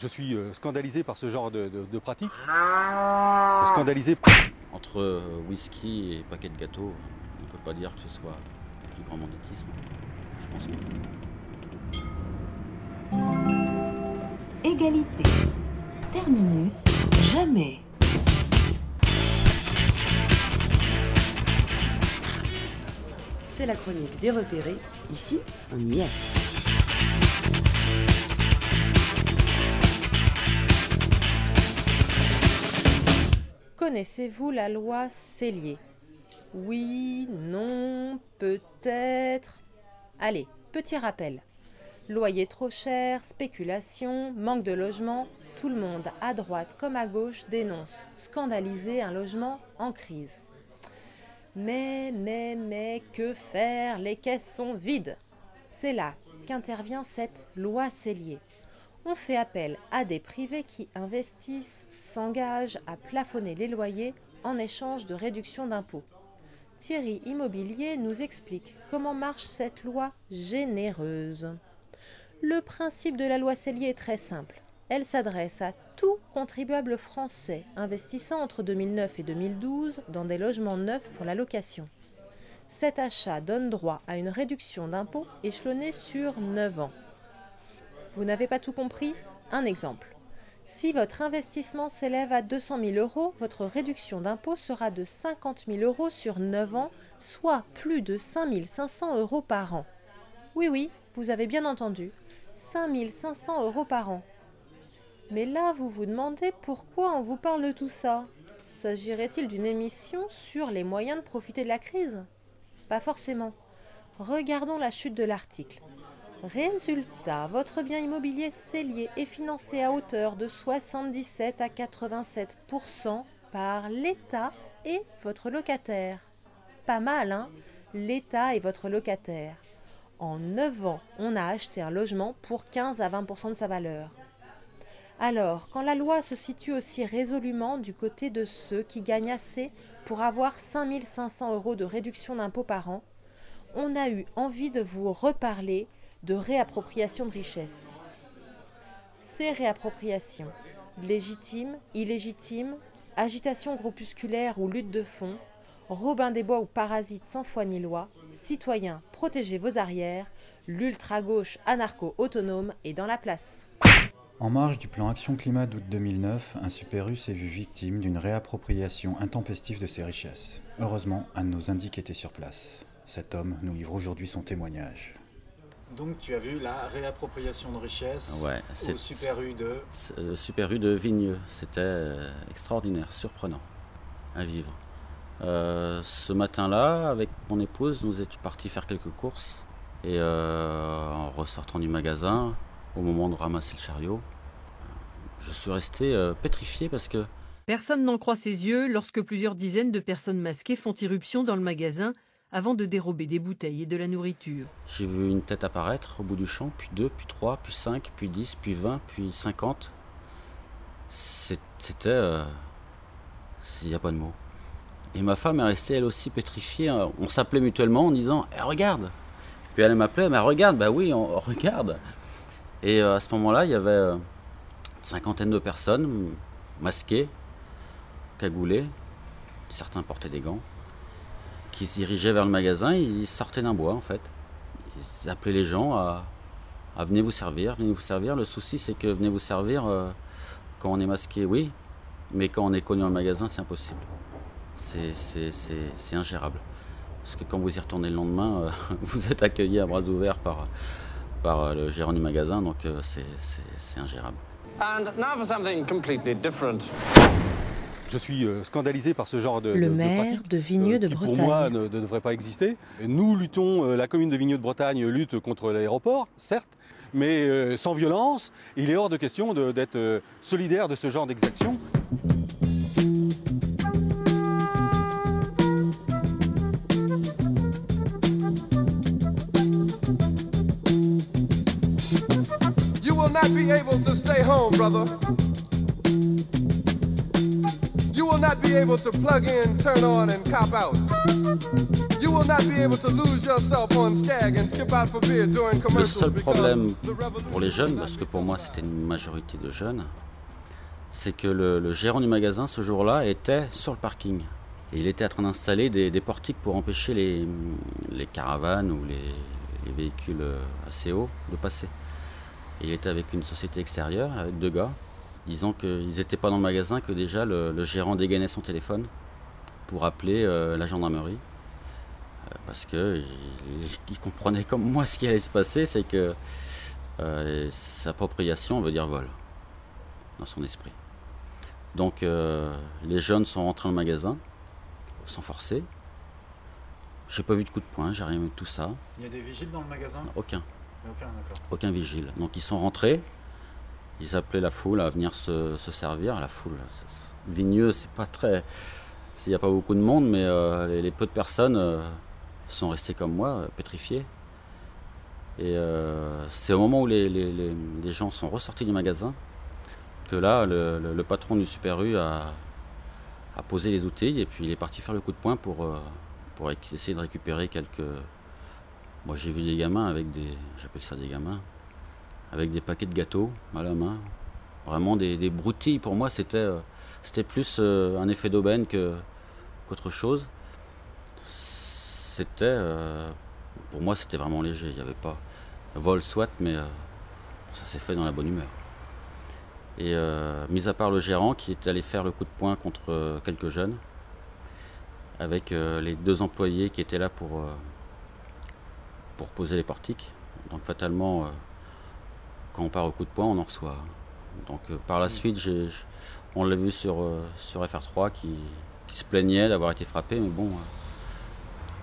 Je suis euh, scandalisé par ce genre de, de- de pratique. Scandalisé. Entre euh, whisky et paquet de gâteaux, on ne peut pas dire que ce soit du grand banditisme. Je pense pas. Égalité. Terminus. Jamais. C'est la chronique des repérés. Ici, on y est. Connaissez-vous la loi Cellier? Oui, non, peut-être. Allez, petit rappel. Loyer trop cher, spéculation, manque de logement, tout le monde, à droite comme à gauche, dénonce, scandaliser un logement en crise. Mais, mais, mais, que faire? Les caisses sont vides. C'est là qu'intervient cette loi Cellier. On fait appel à des privés qui investissent, s'engagent à plafonner les loyers en échange de réduction d'impôts. Thierry Immobilier nous explique comment marche cette loi généreuse. Le principe de la loi Cellier est très simple. Elle s'adresse à tout contribuable français investissant entre 2009 et 2012 dans des logements neufs pour la location. Cet achat donne droit à une réduction d'impôt échelonnée sur 9 ans. Vous n'avez pas tout compris Un exemple. Si votre investissement s'élève à 200 000 euros, votre réduction d'impôt sera de 50 000 euros sur 9 ans, soit plus de 5 500 euros par an. Oui, oui, vous avez bien entendu. 5 500 euros par an. Mais là, vous vous demandez pourquoi on vous parle de tout ça S'agirait-il d'une émission sur les moyens de profiter de la crise? Pas forcément. Regardons la chute de l'article. Résultat, votre bien immobilier cellier est financé à hauteur de 77 à 87% par l'État et votre locataire. Pas mal, hein? L'État et votre locataire. En 9 ans, on a acheté un logement pour 15 à 20% de sa valeur. Alors, quand la loi se situe aussi résolument du côté de ceux qui gagnent assez pour avoir 5500 euros de réduction d'impôt par an, on a eu envie de vous reparler de réappropriation de richesse. Ces réappropriations, légitimes, illégitimes, agitation groupusculaire ou lutte de fond, Robin des Bois ou parasites sans foi ni loi, citoyens, protégez vos arrières, l'ultra-gauche anarcho-autonome est dans la place. En marge du plan Action Climat d'août 2009, un Super s'est vu victime d'une réappropriation intempestive de ses richesses. Heureusement, un de nos indiques était sur place. Cet homme nous livre aujourd'hui son témoignage. Donc tu as vu la réappropriation de richesse Ouais, au Super U de... Le Super U de Vigneux, c'était euh, extraordinaire, surprenant à vivre. Euh, ce matin-là, avec mon épouse, nous étions partis faire quelques courses. Et euh, en ressortant du magasin, au moment de ramasser le chariot, je suis resté euh, pétrifié parce que Personne n'en croit ses yeux lorsque plusieurs dizaines de personnes masquées font irruption dans le magasin avant de dérober des bouteilles et de la nourriture. j'ai vu une tête apparaître au bout du champ, puis deux, puis trois, puis cinq, puis dix, puis vingt, puis cinquante. C'était... euh, Il n'y a pas de mots. Et ma femme est restée elle aussi pétrifiée. On s'appelait mutuellement en disant Eh, Regarde Puis elle m'appelait Mais regarde Bah oui, on regarde Et euh, à ce moment-là, il y avait euh, une cinquantaine de personnes masquées, cagoulées. Certains portaient des gants. Qui se dirigeaient vers le magasin. Ils sortaient d'un bois en fait. Ils appelaient les gens à, à venez vous servir, venez vous servir. Le souci, c'est que venez vous servir euh, quand on est masqué, oui. Mais quand on est connu dans le magasin, c'est impossible c'est- ingérable. Parce que quand vous y retournez le lendemain, euh, vous êtes accueilli à bras ouverts par, euh, le gérant du magasin, donc c'est ingérable. And now for something completely different. Je suis euh, scandalisé par ce genre de, Le de- de maire pratique, de Vigneux euh, de qui, Bretagne. Pour moi, ne, ne devrait pas exister. Nous luttons, euh, la commune de Vigneux de Bretagne lutte contre l'aéroport, certes, mais sans violence. Il est hors de question de- d'être solidaire de ce genre d'exaction. You will not be able to stay home, brother. You You will not be able to plug in, turn on, and cop out. You will not be able to lose yourself on Skag and skip out for beer during Le seul problème pour les jeunes, parce que pour moi c'était une majorité de jeunes, c'est que le, le gérant du magasin ce jour-là était sur le parking. Et il était en train d'installer des, des portiques pour empêcher les, les caravanes ou les, les véhicules assez hauts de passer. Et il était avec une société extérieure, avec deux gars, disant qu'ils n'étaient pas dans le magasin, que déjà le, le gérant dégainait son téléphone pour appeler euh, la gendarmerie. Euh, parce que il, il comprenait comme moi ce qui allait se passer, c'est que euh, sa appropriation veut dire vol dans son esprit. Donc euh, les jeunes sont rentrés dans le magasin sans forcer. J'ai pas vu de coup de poing, j'ai rien vu de tout ça. Il y a des vigiles dans le magasin? Aucun, Aucun, d'accord. aucun vigile. Donc ils sont rentrés, ils appelaient la foule à venir se, se servir. La foule, Vigneux, c'est pas très. Il n'y a pas beaucoup de monde, mais euh, les, peu de personnes euh, sont restées comme moi, euh, pétrifiées. Et c'est au moment où les, gens sont ressortis du magasin que là, le, patron du Super U a, posé les outils et puis il est parti faire le coup de poing pour, essayer de récupérer quelques. Moi, j'ai vu des gamins avec des. J'appelle ça des gamins. Avec des paquets de gâteaux à la main. Vraiment des, broutilles. Pour moi, c'était euh, plus euh, un effet d'aubaine qu'autre chose. C'était. euh, pour moi, c'était vraiment léger. Il n'y avait pas. Vol, soit, mais ça s'est fait dans la bonne humeur. Et mis à part le gérant qui est allé faire le coup de poing contre quelques jeunes, avec les deux employés qui étaient là pour, pour poser les portiques. Donc fatalement, quand on part au coup de poing, on en reçoit. Donc euh, par la suite, j'ai- j'- on l'a vu sur, euh, sur FR3 qui, qui se plaignait d'avoir été frappé, mais bon, euh,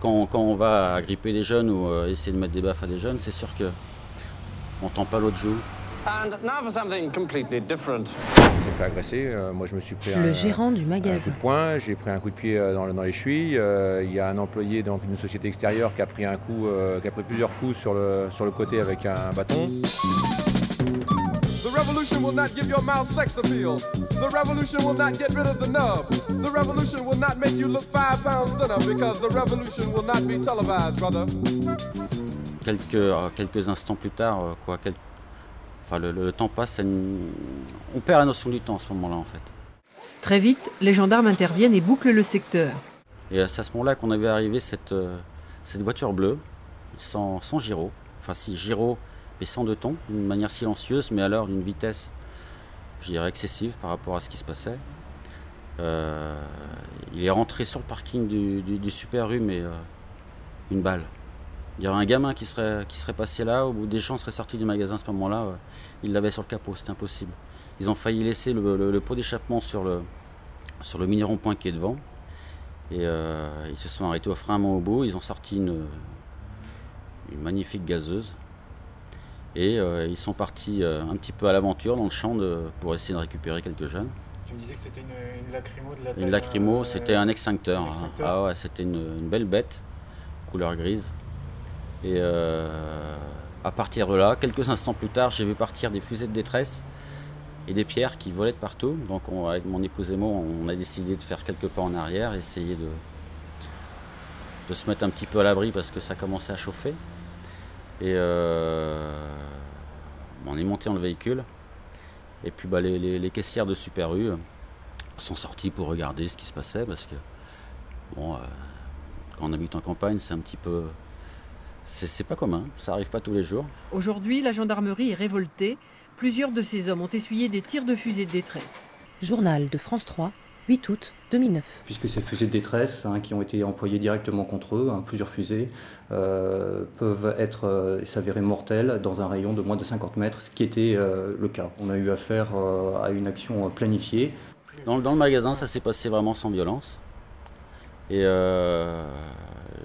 quand, quand on va agripper des jeunes ou euh, essayer de mettre des baffes à des jeunes, c'est sûr que on tend pas l'autre joue. And now for something completely different. J'ai fait agresser, euh, moi je me suis pris un, Le gérant du un coup magasin. de poing, j'ai pris un coup de pied dans, dans les chevilles. euh, Il y a un employé donc d'une société extérieure qui a pris un coup, euh, qui a pris plusieurs coups sur le, sur le côté avec un bâton. The revolution will not give your mouth sex appeal. The revolution will not get rid of the nub. The revolution will not make you look five pounds thinner because the revolution will not be televised, brother. quelques, euh, quelques instants plus tard, euh, quoi, quel- enfin, le, le- le temps passe, nous- on perd la notion du temps à ce moment-là en fait. Très vite, les gendarmes interviennent et bouclent le secteur. Et c'est à ce moment-là qu'on avait arrivé cette, euh, cette voiture bleue, sans, sans gyro, enfin si gyro, mais sans deux tons, d'une manière silencieuse, mais alors d'une vitesse, je dirais, excessive par rapport à ce qui se passait. Euh, il est rentré sur le parking du, Super U, mais euh, une balle. Il y aurait un gamin qui serait, qui serait passé là, ou des gens seraient sortis du magasin à ce moment-là, euh, il l'avait sur le capot, c'était impossible. Ils ont failli laisser le pot d'échappement sur le, sur le mini rond-point qui est devant. Et euh, ils se sont arrêtés au frein à main au bout, ils ont sorti une, une magnifique gazeuse. Et euh, ils sont partis euh, un petit peu à l'aventure dans le champ de- pour essayer de récupérer quelques jeunes. Tu me disais que c'était une, une lacrymo de la taille Une lacrymo, euh, c'était un extincteur. un hein. extincteur. Ah ouais, c'était une, une belle bête, couleur grise. Et à partir de là, quelques instants plus tard, j'ai vu partir des fusées de détresse et des pierres qui volaient de partout. Donc on- avec mon épouse et moi, on a décidé de faire quelques pas en arrière, essayer de, de se mettre un petit peu à l'abri parce que ça commençait à chauffer. Et euh, on est monté dans le véhicule. Et puis bah, les, les- les caissières de Super U sont sorties pour regarder ce qui se passait parce que bon, euh, quand on habite en campagne, c'est un petit peu. C'est c'est pas commun, ça arrive pas tous les jours. Aujourd'hui, la gendarmerie est révoltée. Plusieurs de ces hommes ont essuyé des tirs de fusée de détresse. Journal de France 3, 8 août 2009. puisque ces fusées de détresse hein, qui ont été employées directement contre eux, hein, plusieurs fusées, euh, peuvent être euh, et s'avérer mortelles dans un rayon de moins de 50 mètres, ce qui était euh, le cas. On a eu affaire euh, à une action planifiée. Dans, dans le magasin, ça s'est passé vraiment sans violence. Et euh,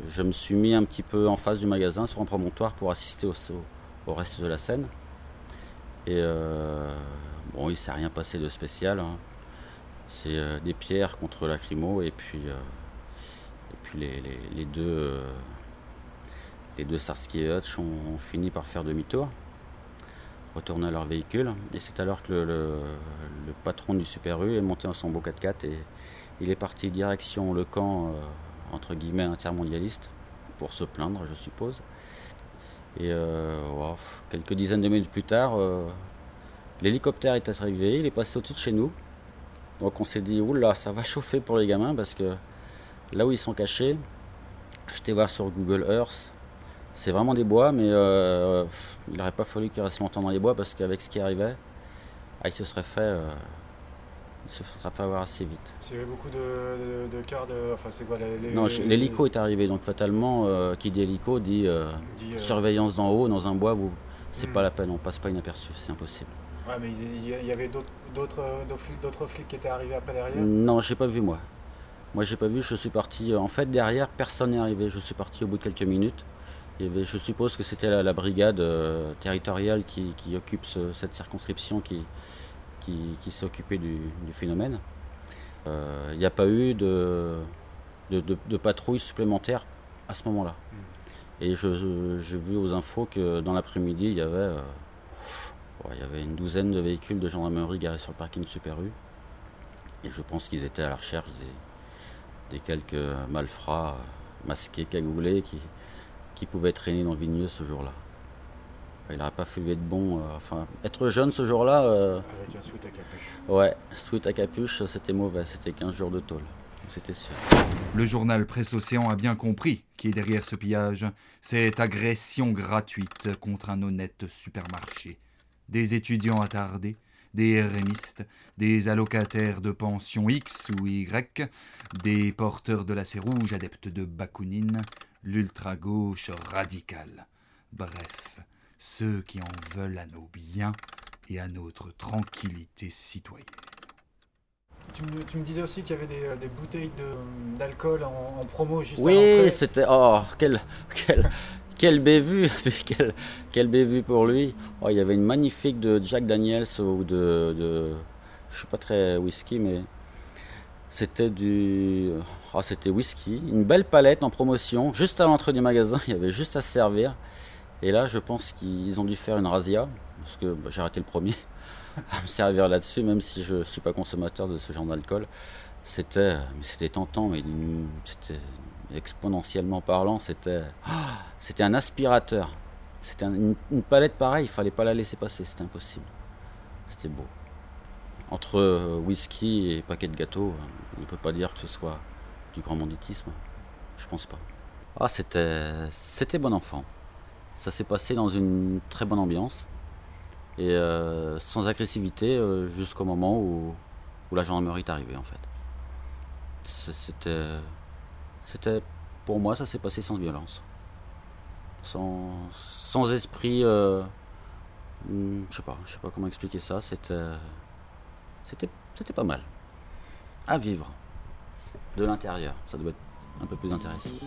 je me suis mis un petit peu en face du magasin sur un promontoire pour assister au, au- au reste de la scène. Et euh, bon, il s'est rien passé de spécial. hein. C'est euh, des pierres contre lacrymo et puis, euh, et puis les, les- deux, les deux Starsky et Hutch ont, fini par faire demi-tour, retourner à leur véhicule. Et c'est alors que le, patron du Super U est monté dans son beau 4x4 et Il est parti direction le camp, euh, entre guillemets, intermondialiste, pour se plaindre, je suppose. Et wow, quelques dizaines de minutes plus tard, l'hélicoptère est arrivé, il est passé au-dessus de chez nous. Donc on s'est dit, oula, ça va chauffer pour les gamins parce que là où ils sont cachés, j'étais voir sur Google Earth, c'est vraiment des bois, mais euh, il n'aurait pas fallu qu'ils restent longtemps dans les bois parce qu'avec ce qui arrivait, ah, il se serait fait, euh, il se serait fait avoir assez vite. Il y avait beaucoup de, de, de. Enfin, c'est quoi les, les- Non, l'hélico est arrivé, donc fatalement, euh, qui dit hélico dit, Dit, surveillance d'en haut dans un bois c'est Hmm. pas la peine, on passe pas inaperçu, c'est impossible. Ouais, mais il y- avait d'autres- flics- qui étaient arrivés après derrière? Non, j'ai pas vu moi. Moi j'ai pas vu, je suis parti. En fait derrière personne n'est arrivé, je suis parti au bout de quelques minutes. Il y avait- je suppose que c'était la, la brigade euh, territoriale qui, qui occupe ce- cette circonscription qui, qui, qui s'est occupée du, du phénomène. Euh, Il n'y a pas eu de, de, de- de patrouille supplémentaire à ce moment-là. Et je- j'ai vu aux infos que dans l'après-midi, il y avait, euh, il y avait une douzaine de véhicules de gendarmerie garés sur le parking de Super U. Et je pense qu'ils étaient à la recherche des, des quelques malfrats euh, masqués, cagoulés, qui, qui pouvaient traîner dans Vigneux ce jour-là. Il n'aurait pas fallu être bon. euh, enfin, être jeune ce jour-là. euh, Avec un sweat à capuche. Ouais, sweat à capuche, c'était mauvais. C'était 15 jours de tôle. C'était sûr. Le journal Presse Océan a bien compris qui est derrière ce pillage. Cette agression gratuite contre un honnête supermarché. Des étudiants attardés, des RMistes, des allocataires de pension X ou Y, des porteurs de lacets rouges adeptes de Bakounine, l'ultra-gauche radicale. Bref, ceux qui en veulent à nos biens et à notre tranquillité citoyenne. Tu me, tu me disais aussi qu'il y avait des, euh, des bouteilles de- d'alcool en, en promo juste à Oui, c'était. Oh, quel, quel, quel bévue quel, quel bévue pour lui Oh, Il y avait une magnifique de Jack Daniels ou de. de je suis pas très whisky, mais. C'était du. Oh, c'était whisky. Une belle palette en promotion, juste à l'entrée du magasin. Il y avait juste à se servir. Et là, je pense qu'ils ont dû faire une razzia, parce que bah, j'ai arrêté le premier à me servir là-dessus, même si je ne suis pas consommateur de ce genre d'alcool. C'était, c'était tentant, mais c'était exponentiellement parlant, c'était, ah, c'était un aspirateur. C'était un- une, palette pareille, il fallait pas la laisser passer, c'était impossible. C'était beau. Entre euh, whisky et paquet de gâteaux, on ne peut pas dire que ce soit du grand banditisme. Je pense pas. Ah, c'était, c'était bon enfant. Ça s'est passé dans une très bonne ambiance et euh, sans agressivité euh, jusqu'au moment où, la gendarmerie est arrivée en fait. C'était pour moi ça s'est passé sans violence, sans, sans esprit, euh, hmm, je sais pas, je sais pas comment expliquer ça. C'était, c'était, c'était pas mal à vivre de l'intérieur. Ça doit être un peu plus intéressant.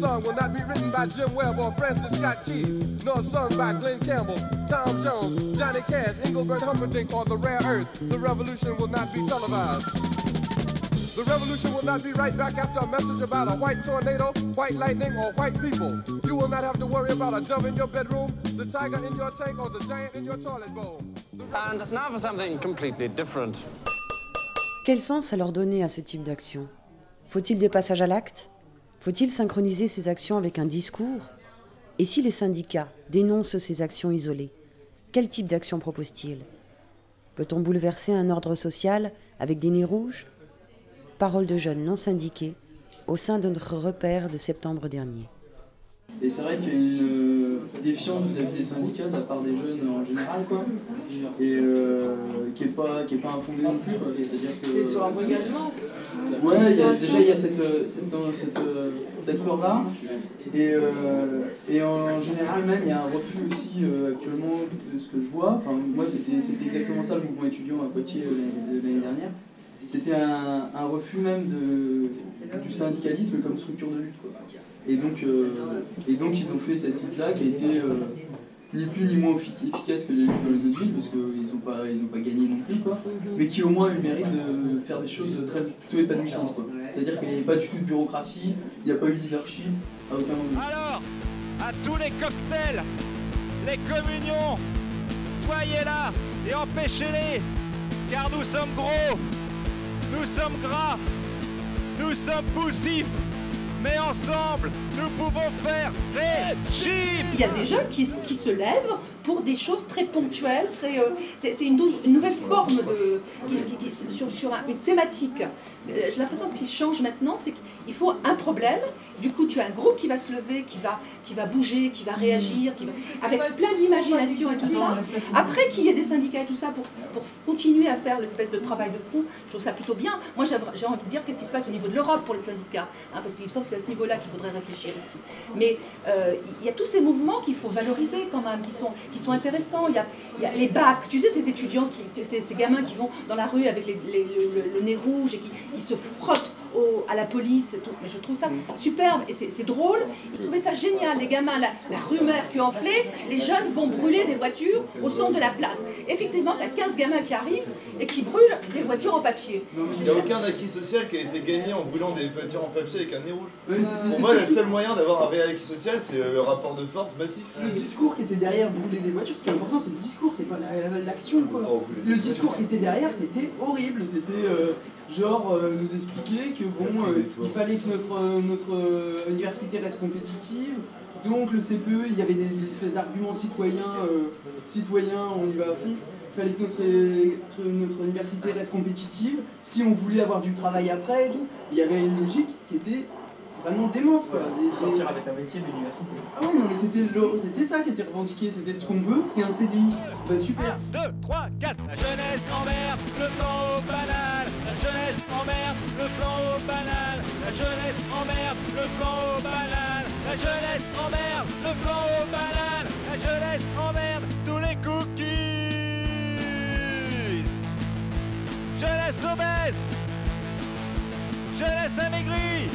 Song will not be written by Jim Webb or Francis Scott Keys, nor sung by Glenn Campbell, Tom Jones, Johnny Cash, Engelbert Humperdinck, or The Rare Earth. The revolution will not be televised. The revolution will not be right back after a message about a white tornado, white lightning, or white people. You will not have to worry about a dove in your bedroom, the tiger in your tank, or the giant in your toilet bowl. And now for something completely different. Quel sens alors donner à ce type d'action? Faut-il des passages à l'acte? Faut-il synchroniser ces actions avec un discours? Et si les syndicats dénoncent ces actions isolées, quel type d'action proposent-ils? Peut-on bouleverser un ordre social avec des nez rouges? Parole de jeunes non syndiqués au sein de notre repère de septembre dernier. Et c'est vrai qu'il y a une euh, défiance vis-à-vis des syndicats de la part des jeunes en général, quoi. Et euh, qui n'est pas, qui est pas infondée non plus, quoi. C'est-à-dire que. C'est sur un brigadement Ouais, il y a- déjà il y a cette, euh, cette, cette, cette peur-là. Et, euh, et en général, même, il y a un refus aussi euh, actuellement de ce que je vois. Enfin, moi, c'était c'était exactement ça le mouvement étudiant à Poitiers l'année l'année dernière. C'était un, un refus même de, du syndicalisme comme structure de lutte. Quoi. Et donc, euh, et donc ils ont fait cette lutte-là qui a été euh, ni plus ni moins effi- efficace que les luttes dans les autres villes, parce qu'ils n'ont pas, pas gagné non plus, quoi. mais qui au moins a eu le mérite de faire des choses très plutôt épanouissantes. C'est-à-dire qu'il n'y avait pas du tout de bureaucratie, il n'y a pas eu de leadership à aucun moment. Alors, à tous les cocktails, les communions, soyez là et empêchez-les, car nous sommes gros, nous sommes gras, nous sommes poussifs, mais ensemble, nous pouvons faire régime Il y a des qui, qui se lèvent pour des choses très ponctuelles, très, euh, c'est une, nou- une nouvelle forme de, qui- qui- qui- sur, sur un- une thématique. Euh, J'ai l'impression que ce qui change maintenant, c'est qu'il faut un problème. Du coup, tu as un groupe qui va se lever, qui va, qui va bouger, qui va réagir, qui va, avec plein d'imagination et tout ça. Après qu'il y ait des syndicats et tout ça pour, pour continuer à faire l'espèce de travail de fond, je trouve ça plutôt bien. Moi, j'ai envie de dire qu'est-ce qui se passe au niveau de l'Europe pour les syndicats, hein, parce qu'il me semble que c'est à ce niveau-là qu'il faudrait réfléchir aussi. Mais euh, il y a tous ces mouvements qu'il faut valoriser quand même, qui sont, qui sont intéressants. Il y a, les bacs, tu sais, ces étudiants, qui, ces, gamins qui vont dans la rue avec le, nez rouge et qui se frottent au- à la police. tout. Mais je trouve ça superbe et c'est drôle. Je trouvais ça génial. Les gamins, la, la rumeur qui enflée, les jeunes vont brûler des voitures au centre de la place. Effectivement, tu as 15 gamins qui arrivent et qui brûlent des voitures en papier. Il n'y a aucun acquis social qui a été gagné en brûlant des voitures en papier avec un nez rouge. Ouais, Pour moi, le seul moyen d'avoir un réel acquis social, c'est euh, le rapport de force massif. Le discours qui était derrière brûler des voitures, ce qui est important, c'est le discours, c'est pas la- la- l'action. quoi. Le discours qui était derrière, c'était horrible. C'était euh, genre euh, nous expliquer que bon, euh, il fallait que notre, euh, notre euh, université reste compétitive. Donc le CPE, il y avait des, des espèces d'arguments citoyens, euh, citoyens, on y va à fond. Il fallait que notre, notre, notre université reste compétitive. Si on voulait avoir du travail après et tout, il y avait une logique qui était vraiment démente. Quoi. Les- les- Sortir avec un métier de l'université. ah ouais, non, mais c'était le- c'était ça qui était revendiqué, c'était ce qu'on veut, c'est un CDI. Bah super. 2, 3, 4. La jeunesse en mer, le plan aux bananes. La jeunesse en mer, le plan aux bananes. La jeunesse en mer, le plan aux bananes. La jeunesse en mer, le plan aux bananes. La jeunesse en mer, tous les cookies. Jeunesse obèse. Jeunesse amaigrie.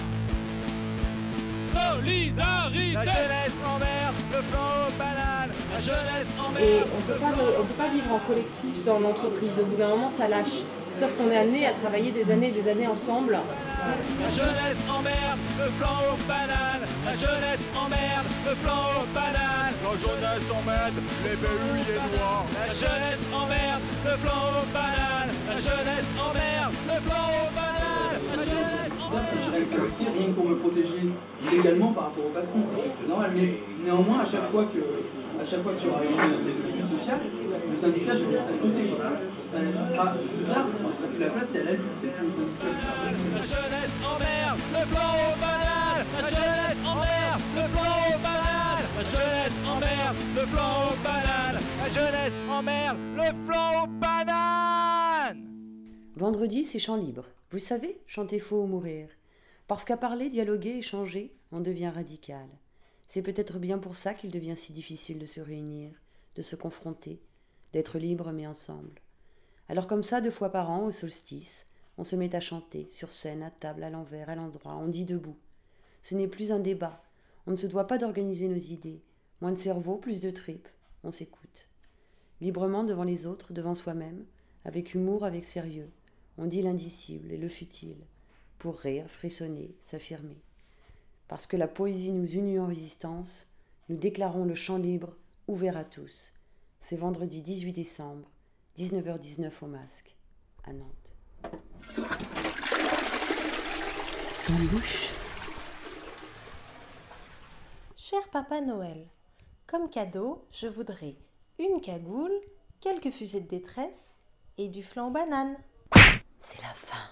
Solidarité. La jeunesse en mer, le plan aux bananes. La jeunesse en mer. Et on peut pas, on peut pas vivre en collectif dans l'entreprise. Au bout d'un moment, ça lâche. Sauf qu'on est amené à travailler des années et des années ensemble. La jeunesse emmerde, le plan aux bananes. La jeunesse emmerde, le plan aux bananes. La jeunesse emmerde, les béhuillés noirs. La jeunesse emmerde, le plan aux bananes. La jeunesse emmerde, le plan aux bananes. La jeunesse C'est je rien que pour me protéger légalement par rapport au patron. C'est normal, mais néanmoins, à chaque fois que à chaque fois qu'il y aura une une lutte sociale, le syndicat, je le laisserai de côté. Ça sera- Ça sera plus tard, parce que la place, c'est à la lutte, c'est plus au syndicat. La jeunesse emmerde, le plan aux bananes. La jeunesse emmerde, le plan aux bananes. La jeunesse emmerde, le plan aux bananes. La jeunesse emmerde, le plan aux bananes. Vendredi, c'est chant libre. Vous savez, chanter faux ou mourir. Parce qu'à parler, dialoguer, échanger, on devient radical. C'est peut-être bien pour ça qu'il devient si difficile de se réunir, de se confronter, d'être libre mais ensemble. Alors comme ça, deux fois par an, au solstice, on se met à chanter, sur scène, à table, à l'envers, à l'endroit, on dit debout. Ce n'est plus un débat. On ne se doit pas d'organiser nos idées. Moins de cerveau, plus de tripes. On s'écoute. Librement devant les autres, devant soi-même, avec humour, avec sérieux. On dit l'indicible et le futile, pour rire, frissonner, s'affirmer. Parce que la poésie nous unit en résistance, nous déclarons le chant libre, ouvert à tous. C'est vendredi 18 décembre, 19h19 au masque, à Nantes. Dans les bouches. Cher Papa Noël, comme cadeau, je voudrais une cagoule, quelques fusées de détresse et du flan banane. C'est la fin.